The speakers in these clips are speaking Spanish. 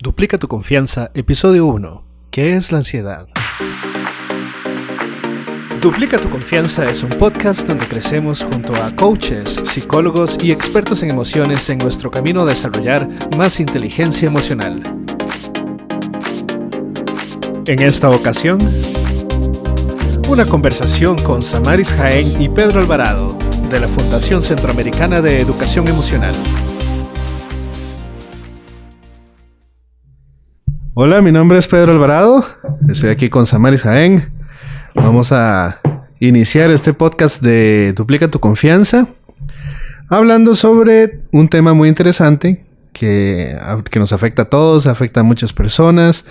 Duplica tu confianza, episodio 1. ¿Qué es la ansiedad? Duplica tu confianza es un podcast donde crecemos junto a coaches, psicólogos y expertos en emociones en nuestro camino a desarrollar más inteligencia emocional. En esta ocasión, una conversación con Samaris Jaén y Pedro Alvarado de la Fundación Centroamericana de Educación Emocional. Hola, mi nombre es Pedro Alvarado. Estoy aquí con Samaris Jaén. Vamos a iniciar este podcast de Duplica tu confianza, hablando sobre un tema muy interesante que, que nos afecta a todos, afecta a muchas personas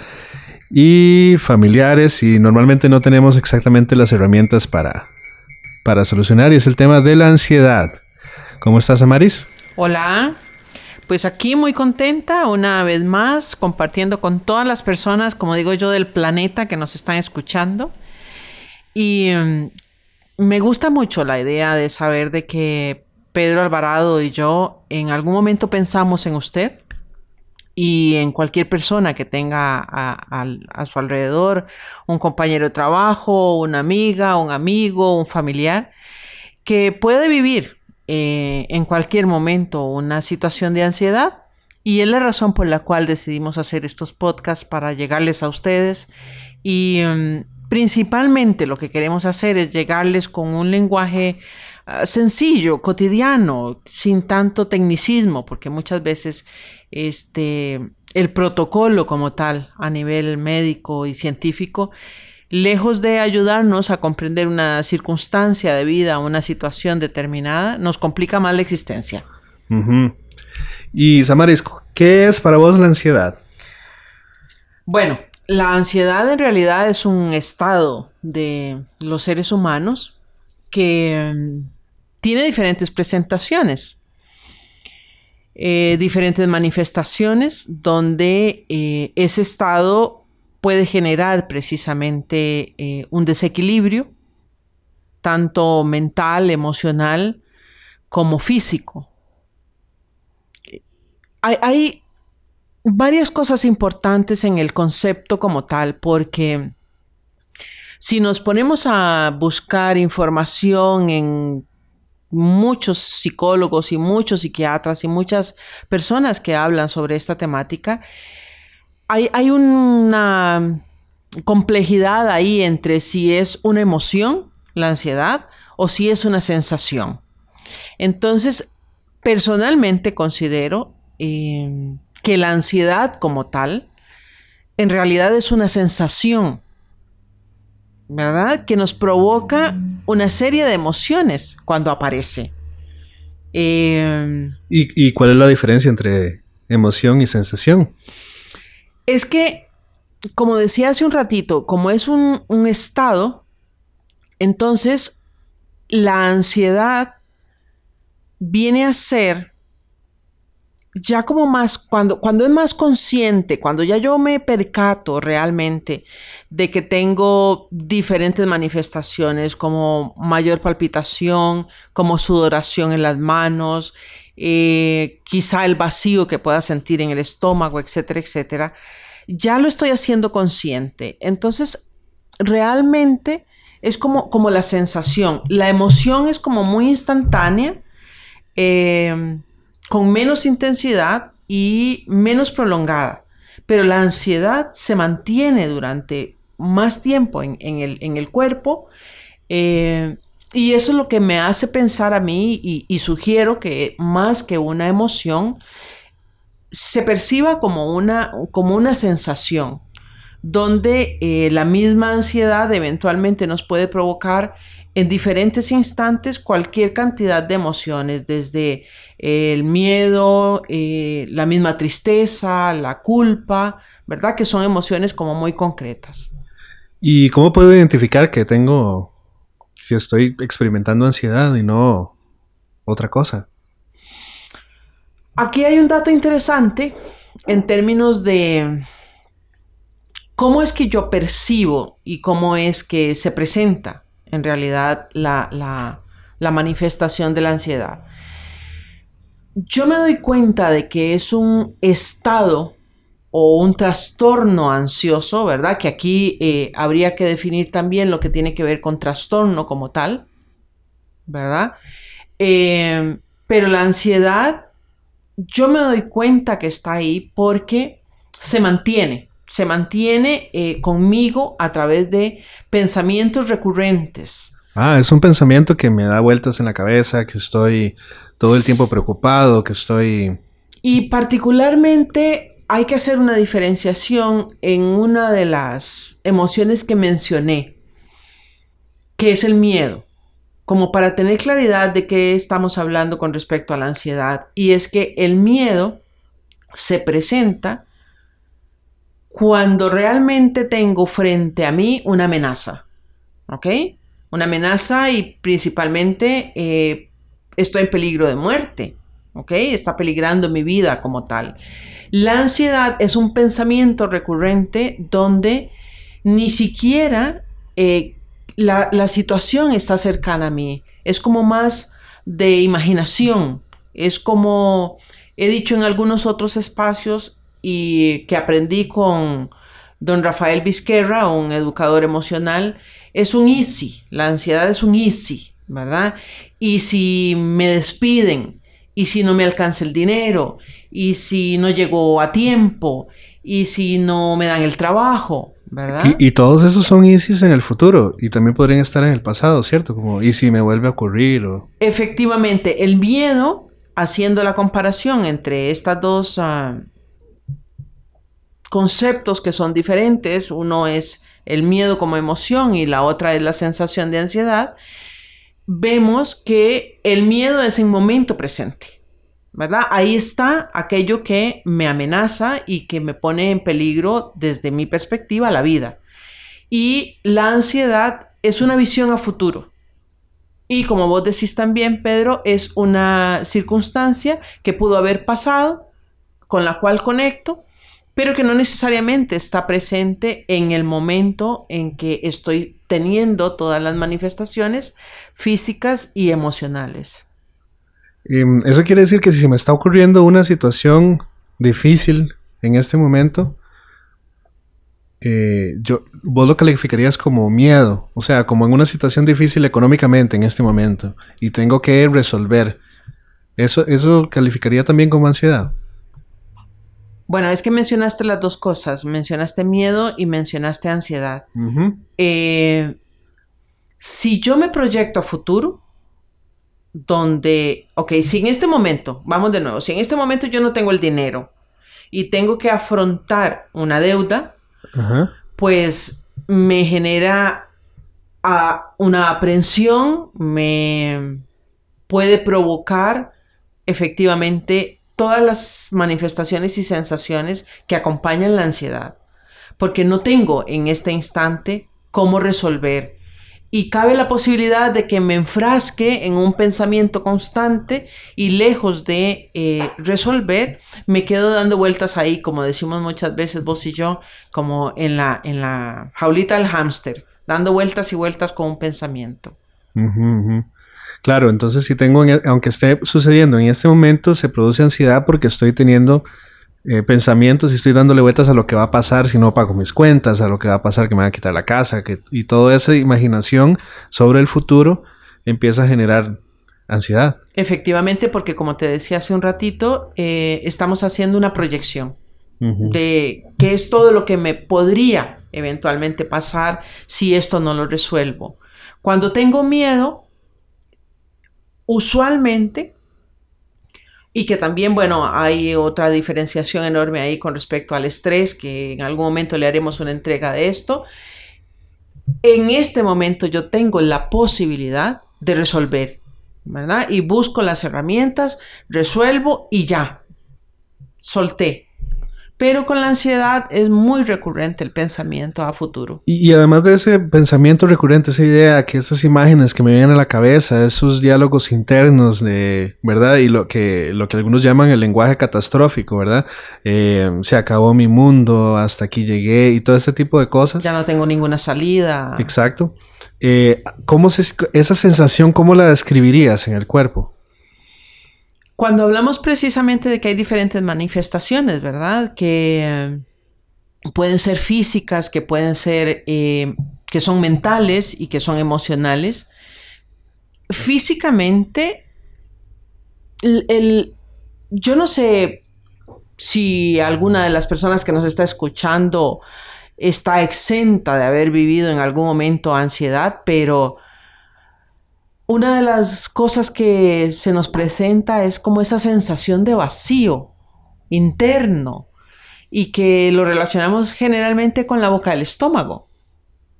y familiares y normalmente no tenemos exactamente las herramientas para, para solucionar y es el tema de la ansiedad. ¿Cómo estás, Samaris? Hola, pues aquí muy contenta una vez más compartiendo con todas las personas, como digo yo, del planeta que nos están escuchando. Y mm, me gusta mucho la idea de saber de que Pedro Alvarado y yo en algún momento pensamos en usted y en cualquier persona que tenga a, su alrededor un compañero de trabajo, una amiga, un amigo, un familiar, que puede vivir eh, en cualquier momento una situación de ansiedad y es la razón por la cual decidimos hacer estos podcasts para llegarles a ustedes. Y um, principalmente lo que queremos hacer es llegarles con un lenguaje uh, sencillo, cotidiano, sin tanto tecnicismo, porque muchas veces este, el protocolo como tal a nivel médico y científico lejos de ayudarnos a comprender una circunstancia de vida, una situación determinada, nos complica más la existencia. Y Samaris, ¿qué es para vos la ansiedad? Bueno, la ansiedad en realidad es un estado de los seres humanos que mm, tiene diferentes presentaciones. Eh, diferentes manifestaciones donde eh, ese estado puede generar precisamente eh, un desequilibrio, tanto mental, emocional, como físico. Hay, hay, varias cosas importantes en el concepto como tal, porque si nos ponemos a buscar información en muchos psicólogos y muchos psiquiatras y muchas personas que hablan sobre esta temática, hay, una complejidad ahí entre si es una emoción, la ansiedad, o si es una sensación. Entonces, personalmente considero em, que la ansiedad como tal, en realidad es una sensación, ¿verdad? Que nos provoca una serie de emociones cuando aparece. Em, ¿Y, ¿Y, cuál es la diferencia entre emoción y sensación? Es que, como decía hace un ratito, como es un, estado, entonces la ansiedad viene a ser ya como más, cuando, cuando es más consciente, cuando ya yo me percato realmente de que tengo diferentes manifestaciones como mayor palpitación, como sudoración en las manos, eh, quizá el vacío que pueda sentir en el estómago, etcétera, etcétera, ya lo estoy haciendo consciente. Entonces, realmente es como, como la sensación. La emoción es como muy instantánea, em, con menos intensidad y menos prolongada. Pero la ansiedad se mantiene durante más tiempo en, el, en el, cuerpo eh, y eso es lo que me hace pensar a mí y, sugiero que más que una emoción, se perciba como una, como una sensación, donde eh, la misma ansiedad eventualmente nos puede provocar en diferentes instantes cualquier cantidad de emociones, desde el miedo, eh, la misma tristeza, la culpa, ¿verdad? Que son emociones como muy concretas. ¿Y cómo puedo identificar que tengo si estoy experimentando ansiedad y no otra cosa. Aquí hay un dato interesante en términos de cómo es que yo percibo y cómo es que se presenta en realidad la, la manifestación de la ansiedad. Yo me doy cuenta de que es un estado o un trastorno ansioso, ¿verdad? Que aquí eh, habría que definir también lo que tiene que ver con trastorno como tal, ¿verdad? Eh, pero la ansiedad, yo me doy cuenta que está ahí porque se mantiene, se mantiene eh, conmigo a través de pensamientos recurrentes. Ah, es un pensamiento que me da vueltas en la cabeza, que estoy todo el tiempo preocupado, que estoy... Y particularmente hay que hacer una diferenciación en una de las emociones que mencioné, que es el miedo como para tener claridad de qué estamos hablando con respecto a la ansiedad. Y es que el miedo se presenta cuando realmente tengo frente a mí una amenaza. ¿Ok? Una amenaza y principalmente eh, estoy en peligro de muerte. ¿Ok? Está peligrando mi vida como tal. La ansiedad es un pensamiento recurrente donde ni siquiera eh, la, situación está cercana a mí. Es como más de imaginación. Es como he dicho en algunos otros espacios y que aprendí con don Rafael Vizquerra, un educador emocional, es un easy. La ansiedad es un easy, ¿verdad? Y si me despiden, y si no me alcanza el dinero, y si no llego a tiempo, y si no me dan el trabajo, y, todos esos son ISIS en el futuro y también podrían estar en el pasado, ¿cierto? Como, ¿y si me vuelve a ocurrir? O... Efectivamente, el miedo, haciendo la comparación entre estas dos ah, conceptos que son diferentes, uno es el miedo como emoción y la otra es la sensación de ansiedad, vemos que el miedo es en momento presente. ¿verdad? Ahí está aquello que me amenaza y que me pone en peligro desde mi perspectiva la vida. Y la ansiedad es una visión a futuro. Y como vos decís también, Pedro, es una circunstancia que pudo haber pasado, con la cual conecto, pero que no necesariamente está presente en el momento en que estoy teniendo todas las manifestaciones físicas y emocionales. Em, eso quiere decir que si se me está ocurriendo una situación difícil en este momento, eh, yo, vos lo calificarías como miedo, o sea, como en una situación difícil económicamente en este momento y tengo que resolver. ¿Eso, eso calificaría también como ansiedad? Bueno, es que mencionaste las dos cosas, mencionaste miedo y mencionaste ansiedad. Eh, si yo me proyecto a futuro, donde, ok, si en este momento, vamos de nuevo, si en este momento yo no tengo el dinero y tengo que afrontar una deuda, pues me genera ah, una aprensión, me puede provocar efectivamente todas las manifestaciones y sensaciones que acompañan la ansiedad, porque no tengo en este instante cómo resolver y cabe la posibilidad de que me enfrasque en un pensamiento constante y lejos de eh, resolver, me quedo dando vueltas ahí, como decimos muchas veces vos y yo, como en la, en la jaulita del hámster, dando vueltas y vueltas con un pensamiento. Claro, entonces si tengo, e, aunque esté sucediendo en este momento, se produce ansiedad porque estoy teniendo eh, pensamientos y estoy dándole vueltas a lo que va a pasar si no pago mis cuentas, a lo que va a pasar que me van a quitar la casa, que, y toda esa imaginación sobre el futuro empieza a generar ansiedad. Efectivamente, porque como te decía hace un ratito, eh, estamos haciendo una proyección de qué es todo lo que me podría eventualmente pasar si esto no lo resuelvo. Cuando tengo miedo, usualmente y que también, bueno, hay otra diferenciación enorme ahí con respecto al estrés, que en algún momento le haremos una entrega de esto. En este momento yo tengo la posibilidad de resolver, ¿verdad? Y busco las herramientas, resuelvo y ya, solté. Pero con la ansiedad es muy recurrente el pensamiento a futuro. Y, además de ese pensamiento recurrente, esa idea, que esas imágenes que me vienen a la cabeza, esos diálogos internos de, ¿verdad? Y lo que, lo que algunos llaman el lenguaje catastrófico, ¿verdad? Eh, se acabó mi mundo, hasta aquí llegué y todo este tipo de cosas. Ya no tengo ninguna salida. Exacto. Eh, ¿cómo esa sensación, cómo la describirías en el cuerpo? Cuando hablamos precisamente de que hay diferentes manifestaciones, ¿verdad? Que eh, pueden ser físicas, que pueden ser, eh, que son mentales y que son emocionales. Físicamente, el, yo no sé si alguna de las personas que nos está escuchando está exenta de haber vivido en algún momento ansiedad, pero una de las cosas que se nos presenta es como esa sensación de vacío interno y que lo relacionamos generalmente con la boca del estómago,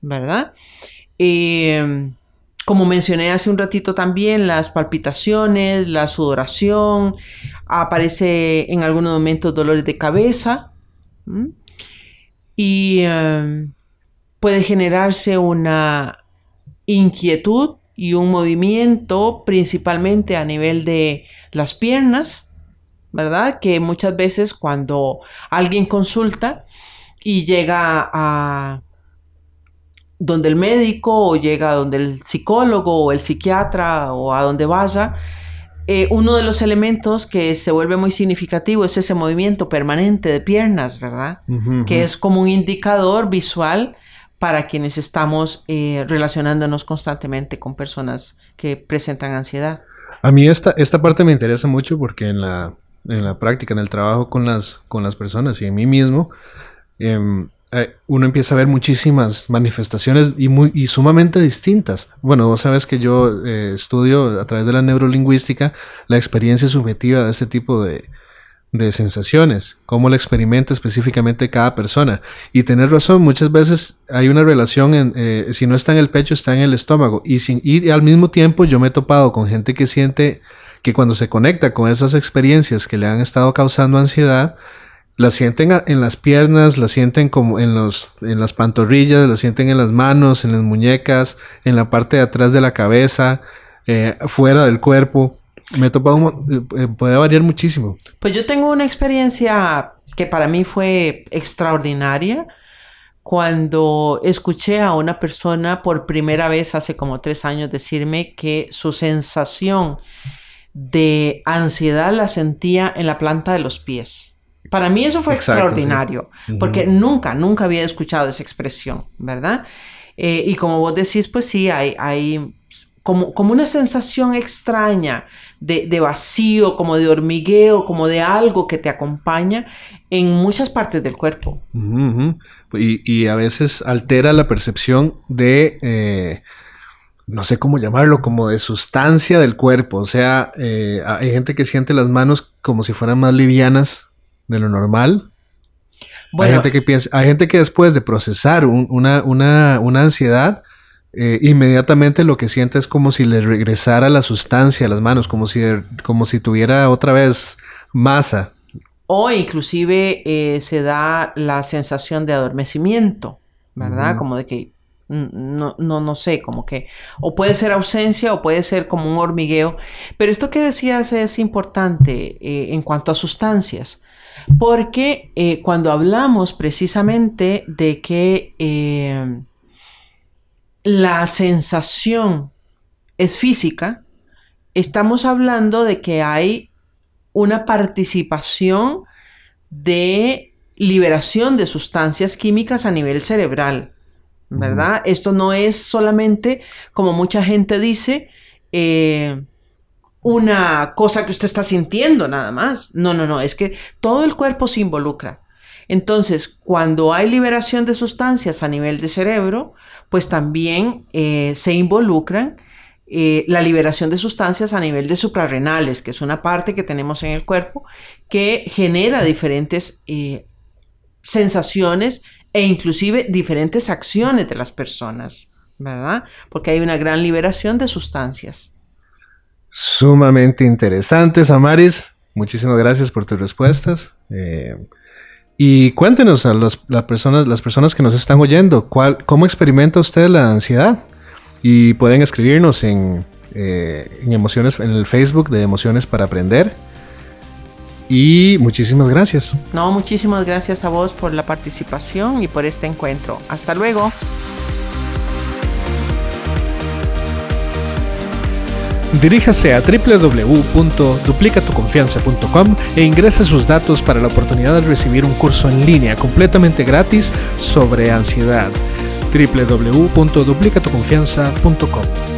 ¿verdad? Em, como mencioné hace un ratito también, las palpitaciones, la sudoración, aparece en algunos momentos dolores de cabeza y em, puede generarse una inquietud y un movimiento principalmente a nivel de las piernas, ¿verdad? Que muchas veces cuando alguien consulta y llega a donde el médico o llega a donde el psicólogo o el psiquiatra o a donde vaya, eh, uno de los elementos que se vuelve muy significativo es ese movimiento permanente de piernas, ¿verdad? Que es como un indicador visual para quienes estamos eh, relacionándonos constantemente con personas que presentan ansiedad. A mí esta, esta parte me interesa mucho porque en la, en la práctica, en el trabajo con las, con las personas y en mí mismo, em, eh, uno empieza a ver muchísimas manifestaciones y, muy, y sumamente distintas. Bueno, vos sabes que yo eh, estudio a través de la neurolingüística la experiencia subjetiva de este tipo de, de sensaciones, cómo la experimenta específicamente cada persona. Y tener razón, muchas veces hay una relación, en, eh, si no está en el pecho, está en el estómago. Y, sin, al mismo tiempo yo me he topado con gente que siente que cuando se conecta con esas experiencias que le han estado causando ansiedad, la sienten en las piernas, la sienten como en, los, en las pantorrillas, la sienten en las manos, en las muñecas, en la parte de atrás de la cabeza, eh, fuera del cuerpo. Me he topado, eh, puede variar muchísimo. Pues yo tengo una experiencia que para mí fue extraordinaria cuando escuché a una persona por primera vez hace como tres años decirme que su sensación de ansiedad la sentía en la planta de los pies. Para mí eso fue extraordinario, porque nunca, nunca había escuchado esa expresión, ¿verdad? Eh, y como vos decís, pues sí, hay, hay como, una sensación extraña de, vacío, como de hormigueo, como de algo que te acompaña en muchas partes del cuerpo. y, a veces altera la percepción de, eh, no sé cómo llamarlo, como de sustancia del cuerpo. O sea, eh, hay gente que siente las manos como si fueran más livianas de lo normal. hay gente que piensa, hay gente que después de procesar una, una, una ansiedad, eh, inmediatamente lo que siente es como si le regresara la sustancia a las manos, como si, como si tuviera otra vez masa. O inclusive eh, se da la sensación de adormecimiento, ¿verdad? Como de que mm, no, no, no sé, como que o puede ser ausencia o puede ser como un hormigueo. Pero esto que decías es importante eh, en cuanto a sustancias, porque cuando hablamos precisamente de que la sensación es física, estamos hablando de que hay una participación de liberación de sustancias químicas a nivel cerebral, ¿verdad? Esto no es solamente, como mucha gente dice, eh, una cosa que usted está sintiendo nada más. No, no, no, es que todo el cuerpo se involucra. Entonces, cuando hay liberación de sustancias a nivel de cerebro, pues también eh, se involucran eh, la liberación de sustancias a nivel de suprarrenales, que es una parte que tenemos en el cuerpo que genera diferentes eh, sensaciones e inclusive diferentes acciones de las personas, ¿verdad? Porque hay una gran liberación de sustancias. Sumamente interesante, Samaris. Muchísimas gracias por tus respuestas. Y cuéntenos a las, personas, las personas que nos están oyendo, ¿cuál, ¿cómo experimenta usted la ansiedad? Y pueden escribirnos eh, en, emociones, en el Facebook de Emociones para Aprender. Y muchísimas gracias. No, muchísimas gracias a vos por la participación y por este encuentro. Hasta luego. Diríjase a www.duplicatuconfianza.com e ingrese sus datos para la oportunidad de recibir un curso en línea completamente gratis sobre ansiedad. www.duplicatuconfianza.com